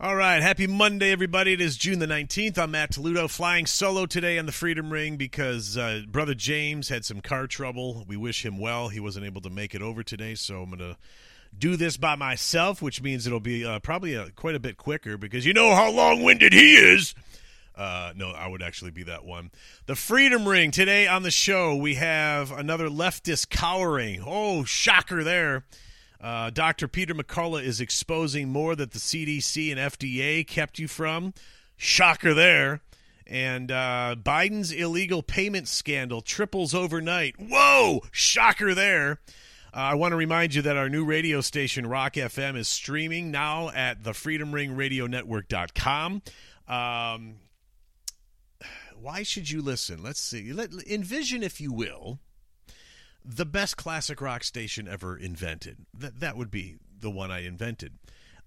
All right, happy Monday, everybody. It is June the 19th. I'm Matt Toledo, flying solo today on the Freedom Ring because uh, Brother James had some car trouble. We wish him well. He wasn't able to make it over today, so I'm going to do this by myself, which means it'll be uh, probably uh, quite a bit quicker because you know how long winded he is. Uh, no, I would actually be that one. The Freedom Ring. Today on the show, we have another leftist cowering. Oh, shocker there. Uh, Dr. Peter McCullough is exposing more that the CDC and FDA kept you from. Shocker there. And uh, Biden's illegal payment scandal triples overnight. Whoa! Shocker there. Uh, I want to remind you that our new radio station, Rock FM, is streaming now at thefreedomringradionetwork.com. Um, why should you listen? Let's see. Let, envision, if you will, the best classic rock station ever invented. That that would be the one I invented.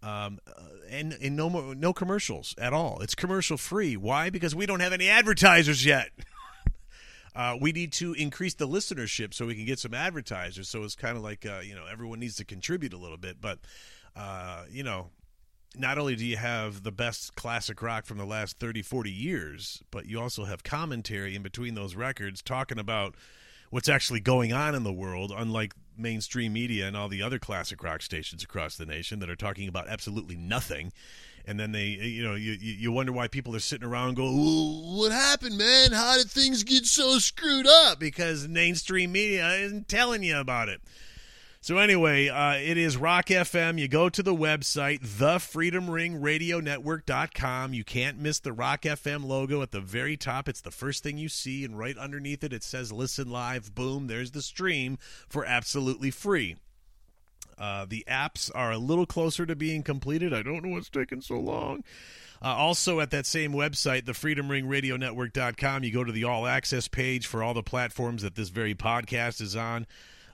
Um, uh, and and no more, no commercials at all. It's commercial free. Why? Because we don't have any advertisers yet. uh, we need to increase the listenership so we can get some advertisers. So it's kind of like uh, you know everyone needs to contribute a little bit. But uh, you know, not only do you have the best classic rock from the last 30, 40 years, but you also have commentary in between those records talking about what's actually going on in the world, unlike mainstream media and all the other classic rock stations across the nation that are talking about absolutely nothing. And then they, eh, you know, you you wonder why people are sitting around go, "What happened, man? How did things get so screwed up?" Because mainstream media isn't telling you about it. So anyway, uh, it is Rock FM. You go to the website, thefreedomringradionetwork.com. You can't miss the Rock FM logo at the very top. It's the first thing you see, and right underneath it, it says "Listen Live." Boom! There's the stream for absolutely free. Uh, the apps are a little closer to being completed. I don't know what's taking so long. Uh, also, at that same website, the freedomringradionetwork.com, you go to the all access page for all the platforms that this very podcast is on.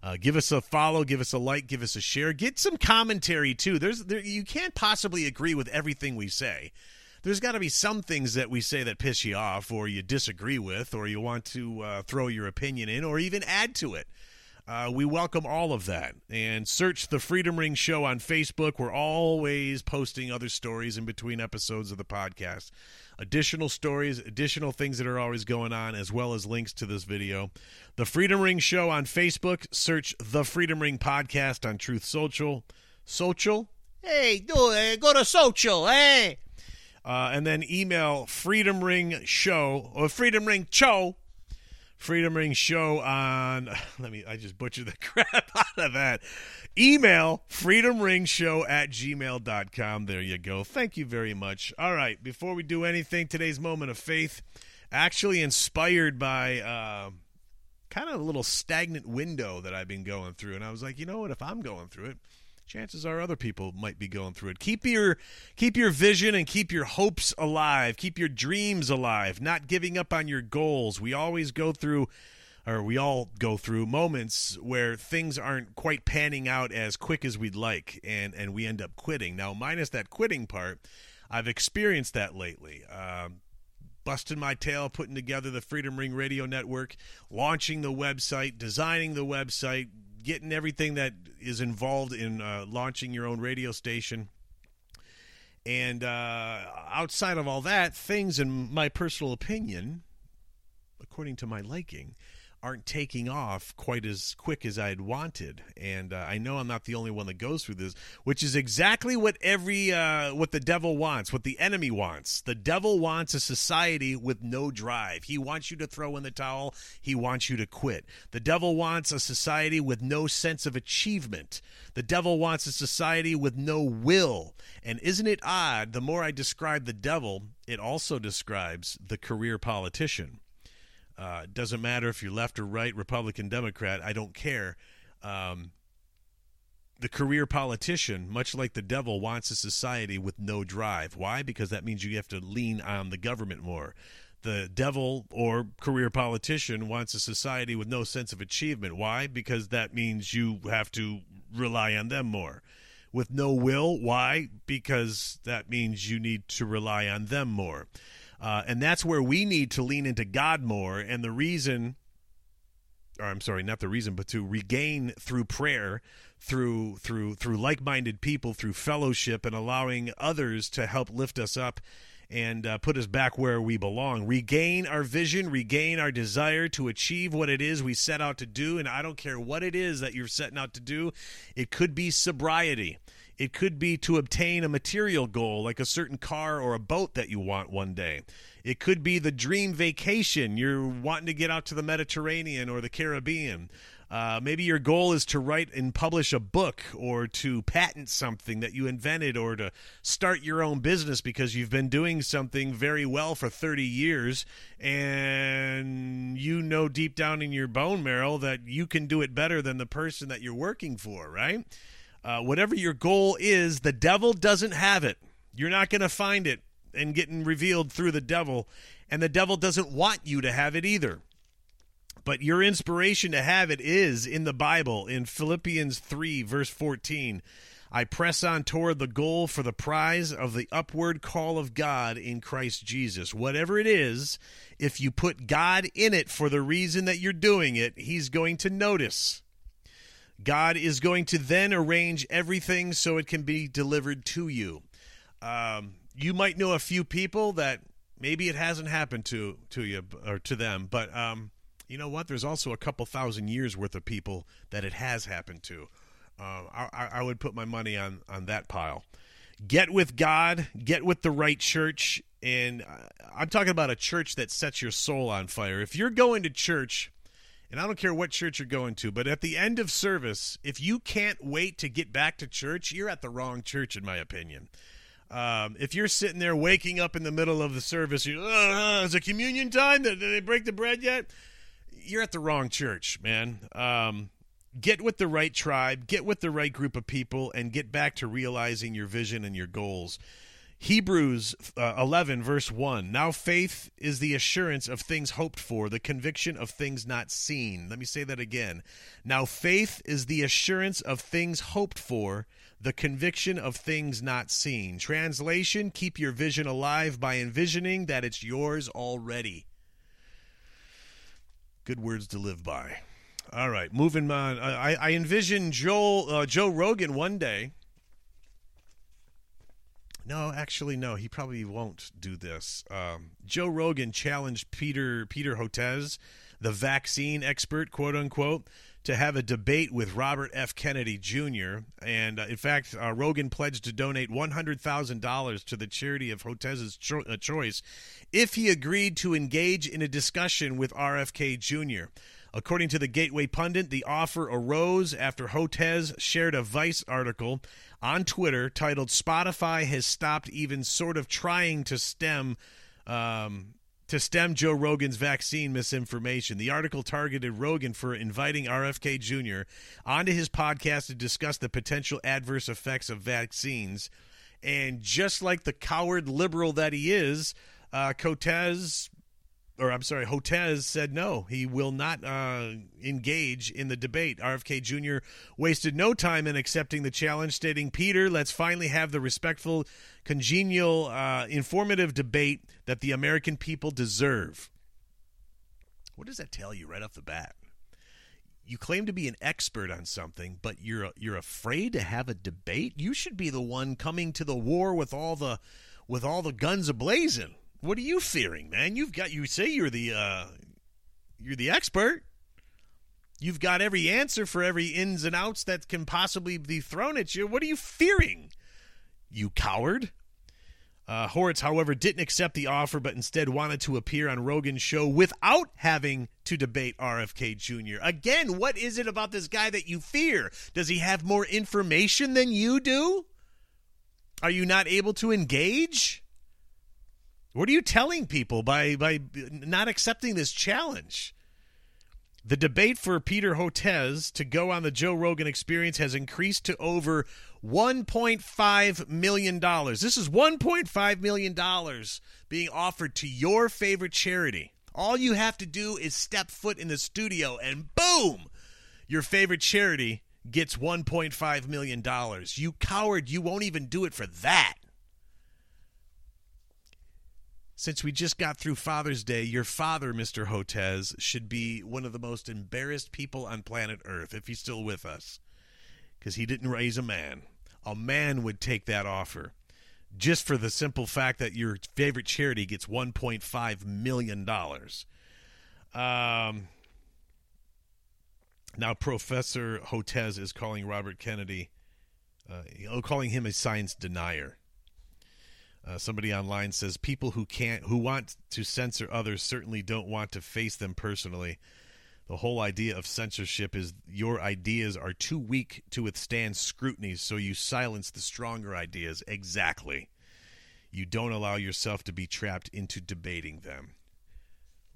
Uh, give us a follow, give us a like, give us a share, get some commentary too. There's there, you can't possibly agree with everything we say. There's got to be some things that we say that piss you off, or you disagree with, or you want to uh, throw your opinion in, or even add to it. Uh, we welcome all of that. And search the Freedom Ring Show on Facebook. We're always posting other stories in between episodes of the podcast additional stories, additional things that are always going on, as well as links to this video. The Freedom Ring Show on Facebook. Search the Freedom Ring Podcast on Truth Social. Social? Hey, do it. Go to social, hey. Uh, and then email Freedom Ring Show or Freedom Ring Cho. Freedom Ring Show on. Let me. I just butchered the crap out of that. Email freedomringshow at gmail.com. There you go. Thank you very much. All right. Before we do anything, today's moment of faith, actually inspired by uh, kind of a little stagnant window that I've been going through. And I was like, you know what? If I'm going through it, chances are other people might be going through it. Keep your keep your vision and keep your hopes alive. Keep your dreams alive. Not giving up on your goals. We always go through or we all go through moments where things aren't quite panning out as quick as we'd like and and we end up quitting now minus that quitting part i've experienced that lately um, busting my tail putting together the freedom ring radio network launching the website designing the website getting everything that is involved in uh, launching your own radio station. And uh, outside of all that things in my personal opinion according to my liking aren't taking off quite as quick as I had wanted. And uh, I know I'm not the only one that goes through this, which is exactly what every uh, what the devil wants, what the enemy wants. The devil wants a society with no drive. He wants you to throw in the towel. He wants you to quit. The devil wants a society with no sense of achievement. The devil wants a society with no will. And isn't it odd? The more I describe the devil, it also describes the career politician. Uh, doesn't matter if you're left or right, Republican, Democrat. I don't care. Um, the career politician, much like the devil, wants a society with no drive. Why? Because that means you have to lean on the government more. The devil or career politician wants a society with no sense of achievement. Why? Because that means you have to rely on them more. With no will, why? Because that means you need to rely on them more. Uh, and that's where we need to lean into God more. And the reason or I'm sorry, not the reason, but to regain through prayer, through through through like-minded people, through fellowship, and allowing others to help lift us up and uh, put us back where we belong. Regain our vision, regain our desire to achieve what it is we set out to do. And I don't care what it is that you're setting out to do. It could be sobriety. It could be to obtain a material goal like a certain car or a boat that you want one day. It could be the dream vacation. You're wanting to get out to the Mediterranean or the Caribbean. Uh, maybe your goal is to write and publish a book or to patent something that you invented or to start your own business because you've been doing something very well for 30 years and you know deep down in your bone marrow that you can do it better than the person that you're working for, right? Uh, whatever your goal is, the devil doesn't have it. You're not going to find it and getting revealed through the devil, and the devil doesn't want you to have it either. But your inspiration to have it is in the Bible, in Philippians 3, verse 14. I press on toward the goal for the prize of the upward call of God in Christ Jesus. Whatever it is, if you put God in it for the reason that you're doing it, He's going to notice. God is going to then arrange everything so it can be delivered to you. Um, you might know a few people that maybe it hasn't happened to to you or to them, but um, you know what? There's also a couple thousand years worth of people that it has happened to. Uh, I, I would put my money on on that pile. Get with God, get with the right church, and I'm talking about a church that sets your soul on fire. If you're going to church, and I don't care what church you're going to, but at the end of service, if you can't wait to get back to church, you're at the wrong church, in my opinion. Um, if you're sitting there waking up in the middle of the service, you is it communion time? Did, did they break the bread yet? you're at the wrong church, man. Um, get with the right tribe, get with the right group of people, and get back to realizing your vision and your goals. Hebrews uh, 11, verse 1. Now faith is the assurance of things hoped for, the conviction of things not seen. Let me say that again. Now faith is the assurance of things hoped for, the conviction of things not seen. Translation Keep your vision alive by envisioning that it's yours already. Good words to live by. All right, moving on. I, I envision Joel, uh, Joe Rogan one day. No, actually, no. He probably won't do this. Um, Joe Rogan challenged Peter Peter Hotez, the vaccine expert, quote unquote, to have a debate with Robert F. Kennedy Jr. And uh, in fact, uh, Rogan pledged to donate $100,000 to the charity of Hotez's cho- uh, choice if he agreed to engage in a discussion with RFK Jr. According to the Gateway Pundit, the offer arose after Hotez shared a Vice article on Twitter titled Spotify has stopped even sort of trying to stem um, to stem Joe Rogan's vaccine misinformation. The article targeted Rogan for inviting RFK Jr. onto his podcast to discuss the potential adverse effects of vaccines. And just like the coward liberal that he is, uh, Cotez or I'm sorry, Hotez said no, he will not uh, engage in the debate. RFK Jr. wasted no time in accepting the challenge, stating, Peter, let's finally have the respectful, congenial, uh, informative debate that the American people deserve. What does that tell you right off the bat? You claim to be an expert on something, but you're you're afraid to have a debate. You should be the one coming to the war with all the with all the guns ablazing. What are you fearing, man? You've got you say you're the uh, you're the expert. You've got every answer for every ins and outs that can possibly be thrown at you. What are you fearing, you coward? Uh, Horowitz, however, didn't accept the offer, but instead wanted to appear on Rogan's show without having to debate RFK Jr. Again, what is it about this guy that you fear? Does he have more information than you do? Are you not able to engage? What are you telling people by by not accepting this challenge? The debate for Peter Hotez to go on the Joe Rogan experience has increased to over $1.5 million. This is $1.5 million being offered to your favorite charity. All you have to do is step foot in the studio, and boom, your favorite charity gets $1.5 million. You coward, you won't even do it for that. Since we just got through Father's Day, your father, Mr. Hotez, should be one of the most embarrassed people on planet Earth if he's still with us. Because he didn't raise a man. A man would take that offer just for the simple fact that your favorite charity gets $1.5 million. Um, now, Professor Hotez is calling Robert Kennedy, uh, calling him a science denier. Uh, somebody online says people who can't, who want to censor others, certainly don't want to face them personally. The whole idea of censorship is your ideas are too weak to withstand scrutiny, so you silence the stronger ideas. Exactly. You don't allow yourself to be trapped into debating them.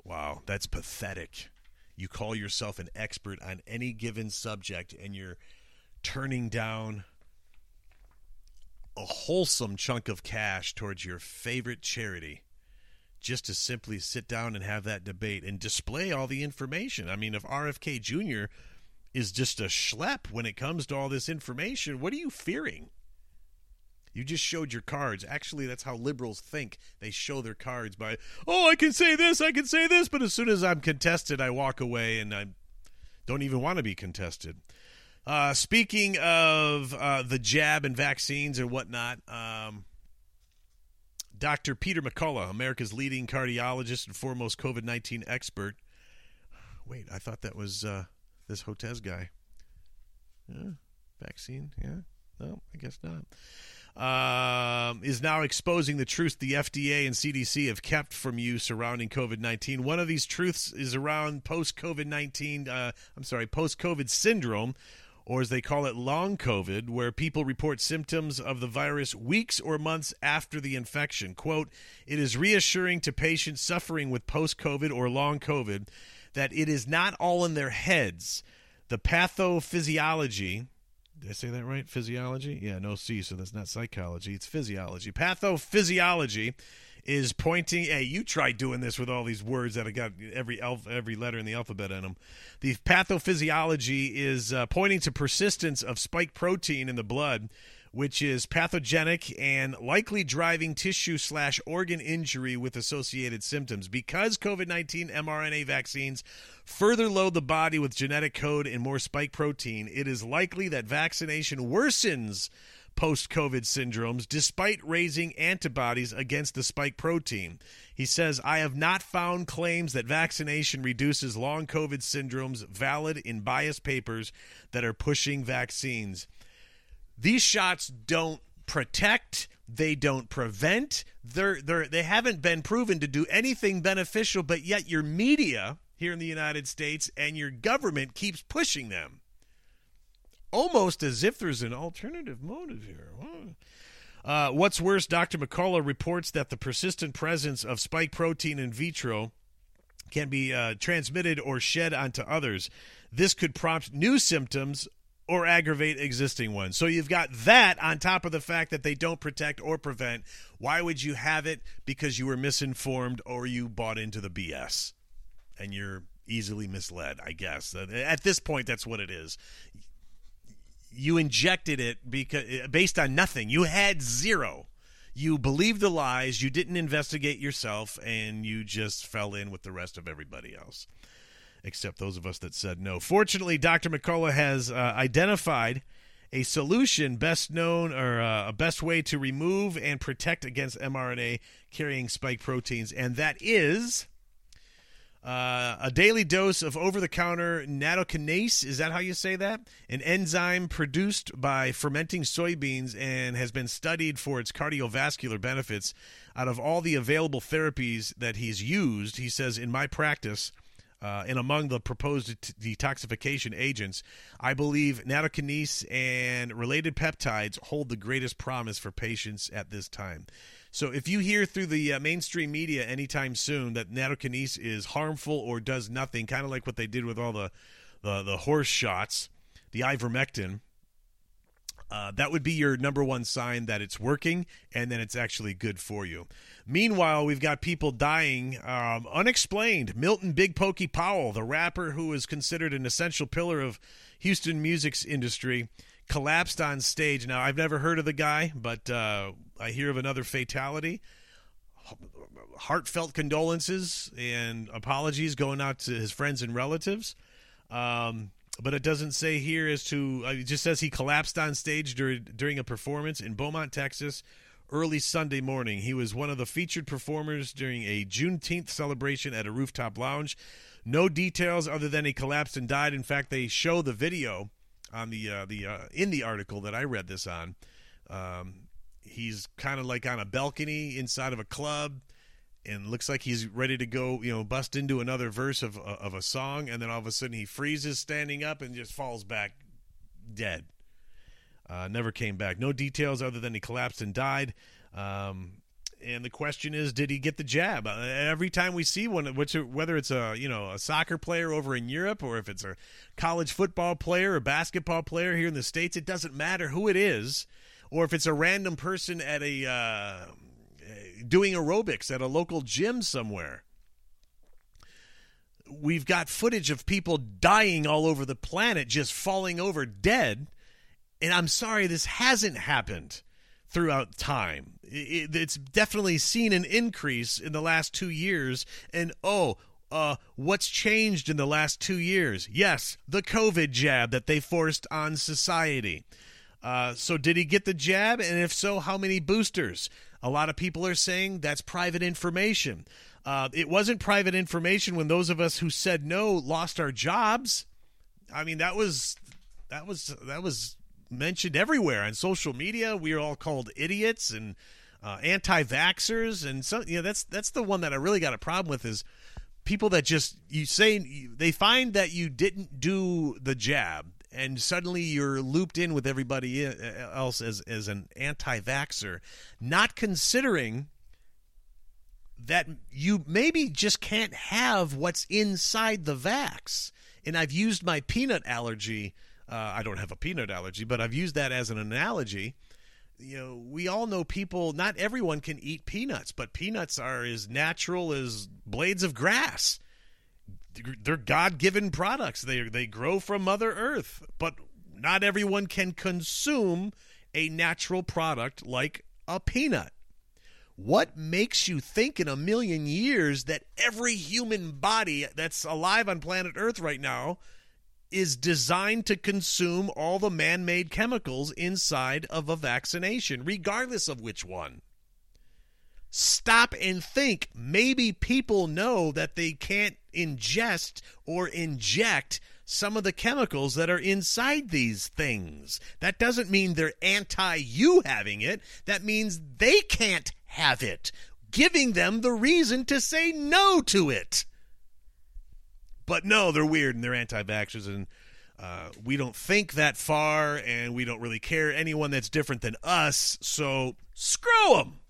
Wow, that's pathetic. You call yourself an expert on any given subject and you're turning down a wholesome chunk of cash towards your favorite charity just to simply sit down and have that debate and display all the information. I mean, if RFK Jr. is just a schlep when it comes to all this information, what are you fearing? You just showed your cards. Actually, that's how liberals think. They show their cards by, oh, I can say this, I can say this, but as soon as I'm contested, I walk away and I don't even want to be contested. Uh, speaking of uh, the jab and vaccines and whatnot, um, Dr. Peter McCullough, America's leading cardiologist and foremost COVID 19 expert. Wait, I thought that was uh, this Hotez guy. Yeah, vaccine, yeah. No, I guess not. Um, is now exposing the truths the FDA and CDC have kept from you surrounding COVID 19. One of these truths is around post COVID 19, uh, I'm sorry, post COVID syndrome, or as they call it, long COVID, where people report symptoms of the virus weeks or months after the infection. Quote, it is reassuring to patients suffering with post COVID or long COVID that it is not all in their heads. The pathophysiology, did I say that right? Physiology? Yeah, no C, so that's not psychology. It's physiology. Pathophysiology is pointing. Hey, you try doing this with all these words that have got every alph- every letter in the alphabet in them. The pathophysiology is uh, pointing to persistence of spike protein in the blood, which is pathogenic and likely driving tissue slash organ injury with associated symptoms. Because COVID nineteen mRNA vaccines further load the body with genetic code and more spike protein, it is likely that vaccination worsens post COVID syndromes despite raising antibodies against the spike protein. He says, I have not found claims that vaccination reduces long COVID syndromes valid in biased papers that are pushing vaccines. These shots don't protect, they don't prevent, they're, they're, they haven't been proven to do anything beneficial, but yet your media here in the United States and your government keeps pushing them almost as if there's an alternative motive here. Uh, what's worse, Dr. McCullough reports that the persistent presence of spike protein in vitro can be uh, transmitted or shed onto others. This could prompt new symptoms or aggravate existing ones. So you've got that on top of the fact that they don't protect or prevent. Why would you have it? Because you were misinformed or you bought into the BS and you're easily misled, I guess. Uh, at this point, that's what it is you injected it because uh, based on nothing. You had zero. You believed the lies. You didn't investigate yourself, and you just fell in with the rest of everybody else, except those of us that said no. Fortunately, Dr. McCullough has uh, identified a solution best known or uh, a best way to remove and protect against mRNA carrying spike proteins, and that is uh, a daily dose of over the counter nattokinase, is that how you say that? An enzyme produced by fermenting soybeans and has been studied for its cardiovascular benefits. Out of all the available therapies that he's used, he says, in my practice, uh, and among the proposed detoxification agents, I believe nattokinase and related peptides hold the greatest promise for patients at this time. So if you hear through the uh, mainstream media anytime soon that nattokinase is harmful or does nothing, kind of like what they did with all the the, the horse shots, the ivermectin, uh, that would be your number one sign that it's working and then it's actually good for you. Meanwhile, we've got people dying um, unexplained. Milton Big Pokey Powell, the rapper who is considered an essential pillar of Houston music's industry, collapsed on stage. Now, I've never heard of the guy, but uh, I hear of another fatality. heartfelt condolences and apologies going out to his friends and relatives. Um, but it doesn't say here as to, uh, it just says he collapsed on stage during, during a performance in Beaumont, Texas, early Sunday morning. He was one of the featured performers during a Juneteenth celebration at a rooftop lounge. No details other than he collapsed and died. In fact, they show the video on the uh, the uh, in the article that I read this on. Um, he's kind of like on a balcony inside of a club and looks like he's ready to go, you know, bust into another verse of uh, of a song, and then all of a sudden he freezes standing up and just falls back dead. Uh, never came back. No details other than he collapsed and died. Um, and the question is, did he get the jab? Uh, every time we see one, which whether it's a you know a soccer player over in Europe or if it's a college football player or basketball player here in the states, it doesn't matter who it is, or if it's a random person at a uh, doing aerobics at a local gym somewhere. We've got footage of people dying all over the planet, just falling over dead. And I'm sorry, this hasn't happened throughout time. It's definitely seen an increase in the last two years. And oh, uh, what's changed in the last two years? Yes, the COVID jab that they forced on society. Uh, so, did he get the jab? And if so, how many boosters? A lot of people are saying that's private information. Uh, it wasn't private information when those of us who said no lost our jobs. I mean, that was that was that was mentioned everywhere on social media. We are all called idiots and uh, anti-vaxxers, and so you know that's that's the one that I really got a problem with is people that just you say they find that you didn't do the jab and suddenly you're looped in with everybody else as as an anti-vaxer, not considering that you maybe just can't have what's inside the vax. And I've used my peanut allergy. Uh, I don't have a peanut allergy, but I've used that as an analogy. You know, we all know people. Not everyone can eat peanuts, but peanuts are as natural as blades of grass they're God-given products. They they grow from Mother Earth, but not everyone can consume a natural product like a peanut. What makes you think in a million years that every human body that's alive on planet Earth right now is designed to consume all the man made chemicals inside of a vaccination, regardless of which one? Stop and think. Maybe people know that they can't ingest or inject some of the chemicals that are inside these things. That doesn't mean they're anti you having it, that means they can't have it, giving them the reason to say no to it. But no, they're weird and they're anti vaxxers and uh, we don't think that far and we don't really care anyone that's different than us, so screw them.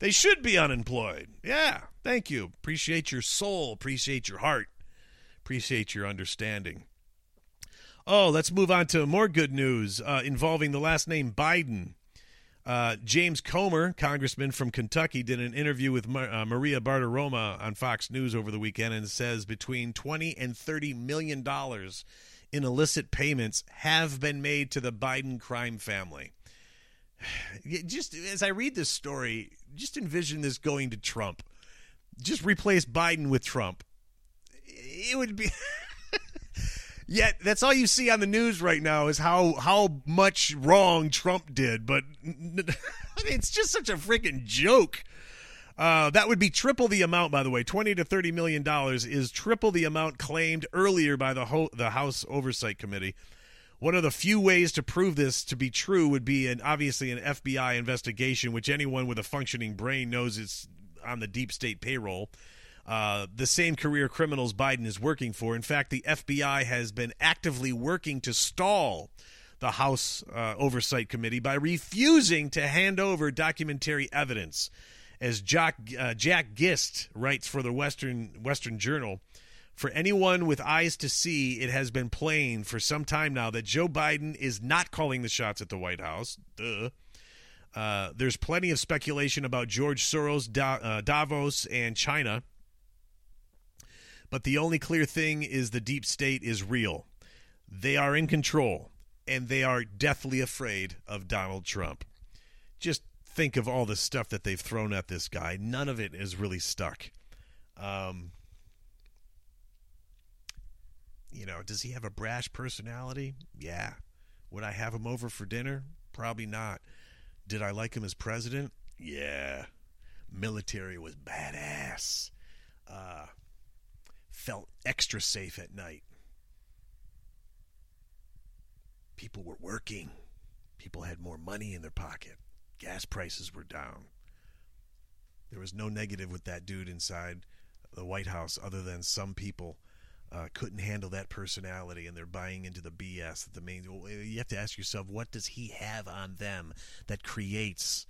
They should be unemployed. Yeah, thank you. Appreciate your soul. Appreciate your heart. Appreciate your understanding. Oh, let's move on to more good news uh, involving the last name Biden. Uh, James Comer, congressman from Kentucky, did an interview with uh, Maria Bartiromo on Fox News over the weekend and says between 20 and 30 million dollars in illicit payments have been made to the Biden crime family. Just as I read this story, just envision this going to Trump. Just replace Biden with Trump. It would be. Yet that's all you see on the news right now is how how much wrong Trump did. But it's just such a freaking joke. Uh, that would be triple the amount, by the way. Twenty to thirty million dollars is triple the amount claimed earlier by the ho- the House Oversight Committee. One of the few ways to prove this to be true would be an obviously an FBI investigation, which anyone with a functioning brain knows is on the deep state payroll. Uh, the same career criminals Biden is working for. In fact, the FBI has been actively working to stall the House uh, Oversight Committee by refusing to hand over documentary evidence. As Jack, uh, Jack Gist writes for the Western Western Journal, for anyone with eyes to see, it has been plain for some time now that Joe Biden is not calling the shots at the White House. Duh. Uh, there's plenty of speculation about George Soros, da- uh, Davos, and China. But the only clear thing is the deep state is real. They are in control, and they are deathly afraid of Donald Trump. Just think of all the stuff that they've thrown at this guy. None of it is really stuck. Um, you know, does he have a brash personality? Yeah. Would I have him over for dinner? Probably not. Did I like him as president? Yeah. Military was badass. Uh, felt extra safe at night. People were working. People had more money in their pocket. Gas prices were down. There was no negative with that dude inside the White House other than some people uh, couldn't handle that personality and they're buying into the BS that the main. You have to ask yourself, what does he have on them that creates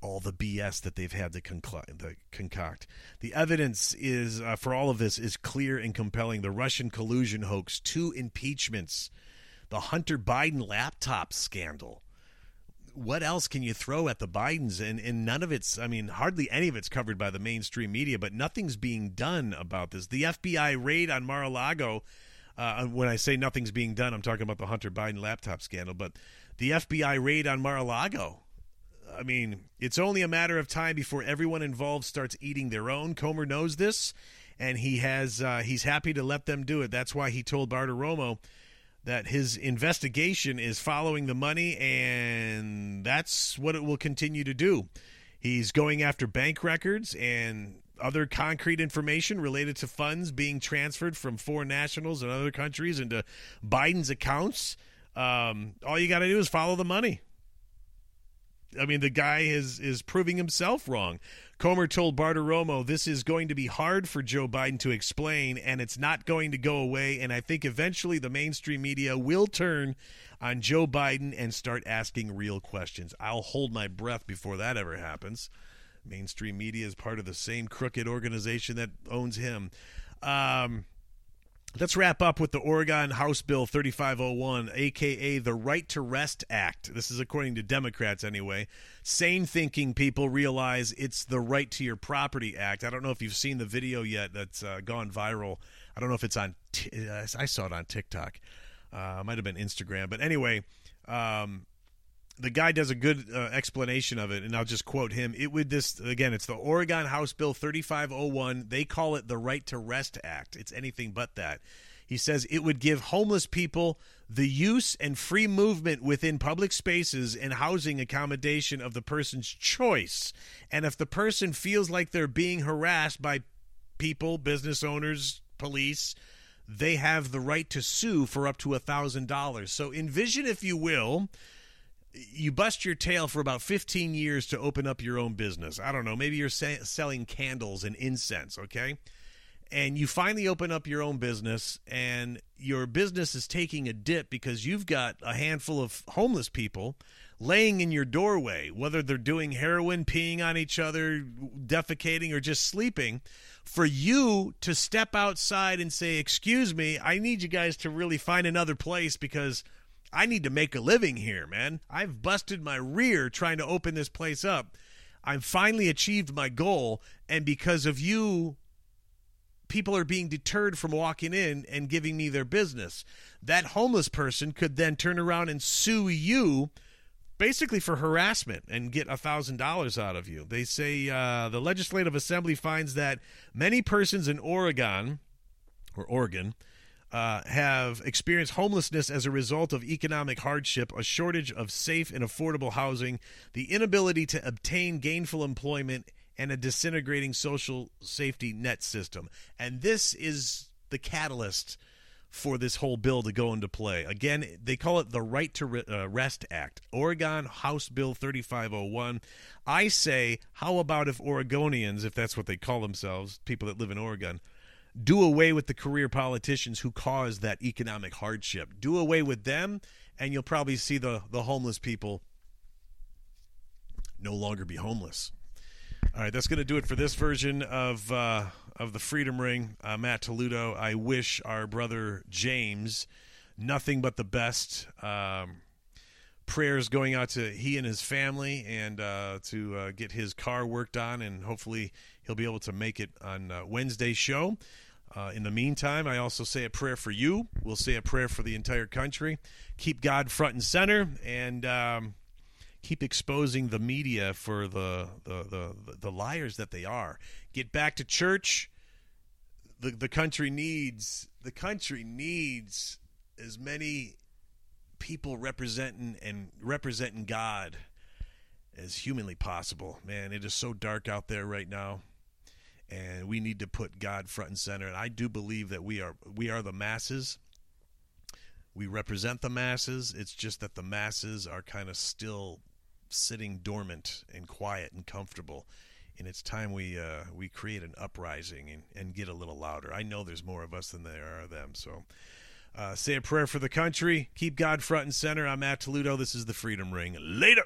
all the BS that they've had to concoct? The evidence is uh, for all of this is clear and compelling. The Russian collusion hoax, two impeachments, the Hunter Biden laptop scandal what else can you throw at the Bidens? And, and none of it's, I mean, hardly any of it's covered by the mainstream media, but nothing's being done about this. The FBI raid on Mar a Lago, uh, when I say nothing's being done, I'm talking about the Hunter Biden laptop scandal, but the FBI raid on Mar a Lago. I mean, it's only a matter of time before everyone involved starts eating their own. Comer knows this, and he has uh, he's happy to let them do it. That's why he told Bartiromo that his investigation is following the money, and that's what it will continue to do. He's going after bank records and other concrete information related to funds being transferred from foreign nationals and other countries into Biden's accounts. Um, all you got to do is follow the money. I mean, the guy is is proving himself wrong. Comer told Bartiromo this is going to be hard for Joe Biden to explain, and it's not going to go away. And I think eventually the mainstream media will turn on Joe Biden and start asking real questions. I'll hold my breath before that ever happens. Mainstream media is part of the same crooked organization that owns him. Um, Let's wrap up with the Oregon House Bill 3501, aka the Right to Rest Act. This is according to Democrats, anyway. Sane thinking people realize it's the Right to Your Property Act. I don't know if you've seen the video yet that's uh, gone viral. I don't know if it's on, t- I saw it on TikTok. Uh, might have been Instagram. But anyway, um, the guy does a good uh, explanation of it, and I'll just quote him. It would this again. It's the Oregon House Bill 3501. They call it the Right to Rest Act. It's anything but that. He says it would give homeless people the use and free movement within public spaces and housing accommodation of the person's choice. And if the person feels like they're being harassed by people, business owners, police, they have the right to sue for up to a thousand dollars. So envision, if you will you bust your tail for about 15 years to open up your own business. I don't know, maybe you're sa- selling candles and incense, okay? And you finally open up your own business, and your business is taking a dip because you've got a handful of homeless people laying in your doorway, whether they're doing heroin, peeing on each other, defecating, or just sleeping. For you to step outside and say, Excuse me, I need you guys to really find another place because I need to make a living here, man. I've busted my rear trying to open this place up. I've finally achieved my goal, and because of you, people are being deterred from walking in and giving me their business. That homeless person could then turn around and sue you basically for harassment and get a thousand dollars out of you. They say uh, the legislative assembly finds that many persons in Oregon or Oregon uh, have experienced homelessness as a result of economic hardship, a shortage of safe and affordable housing, the inability to obtain gainful employment, and a disintegrating social safety net system. And this is the catalyst for this whole bill to go into play. Again, they call it the Right to uh, Rest Act, Oregon House Bill 3501. I say, how about if Oregonians, if that's what they call themselves, people that live in Oregon, do away with the career politicians who cause that economic hardship. Do away with them, and you'll probably see the, the homeless people no longer be homeless. All right, that's going to do it for this version of uh, of the Freedom Ring. Uh, Matt Toledo. I wish our brother James nothing but the best. Um, prayers going out to he and his family, and uh, to uh, get his car worked on, and hopefully he'll be able to make it on uh, Wednesday's show. Uh, in the meantime, I also say a prayer for you. We'll say a prayer for the entire country. Keep God front and center and um, keep exposing the media for the the, the, the liars that they are. Get back to church. The the country needs the country needs as many people representing and representing God as humanly possible. Man, it is so dark out there right now. And we need to put God front and center. And I do believe that we are we are the masses. We represent the masses. It's just that the masses are kind of still sitting dormant and quiet and comfortable. And it's time we uh, we create an uprising and, and get a little louder. I know there's more of us than there are them. So uh, say a prayer for the country. Keep God front and center. I'm Matt Toledo. This is the Freedom Ring. Later.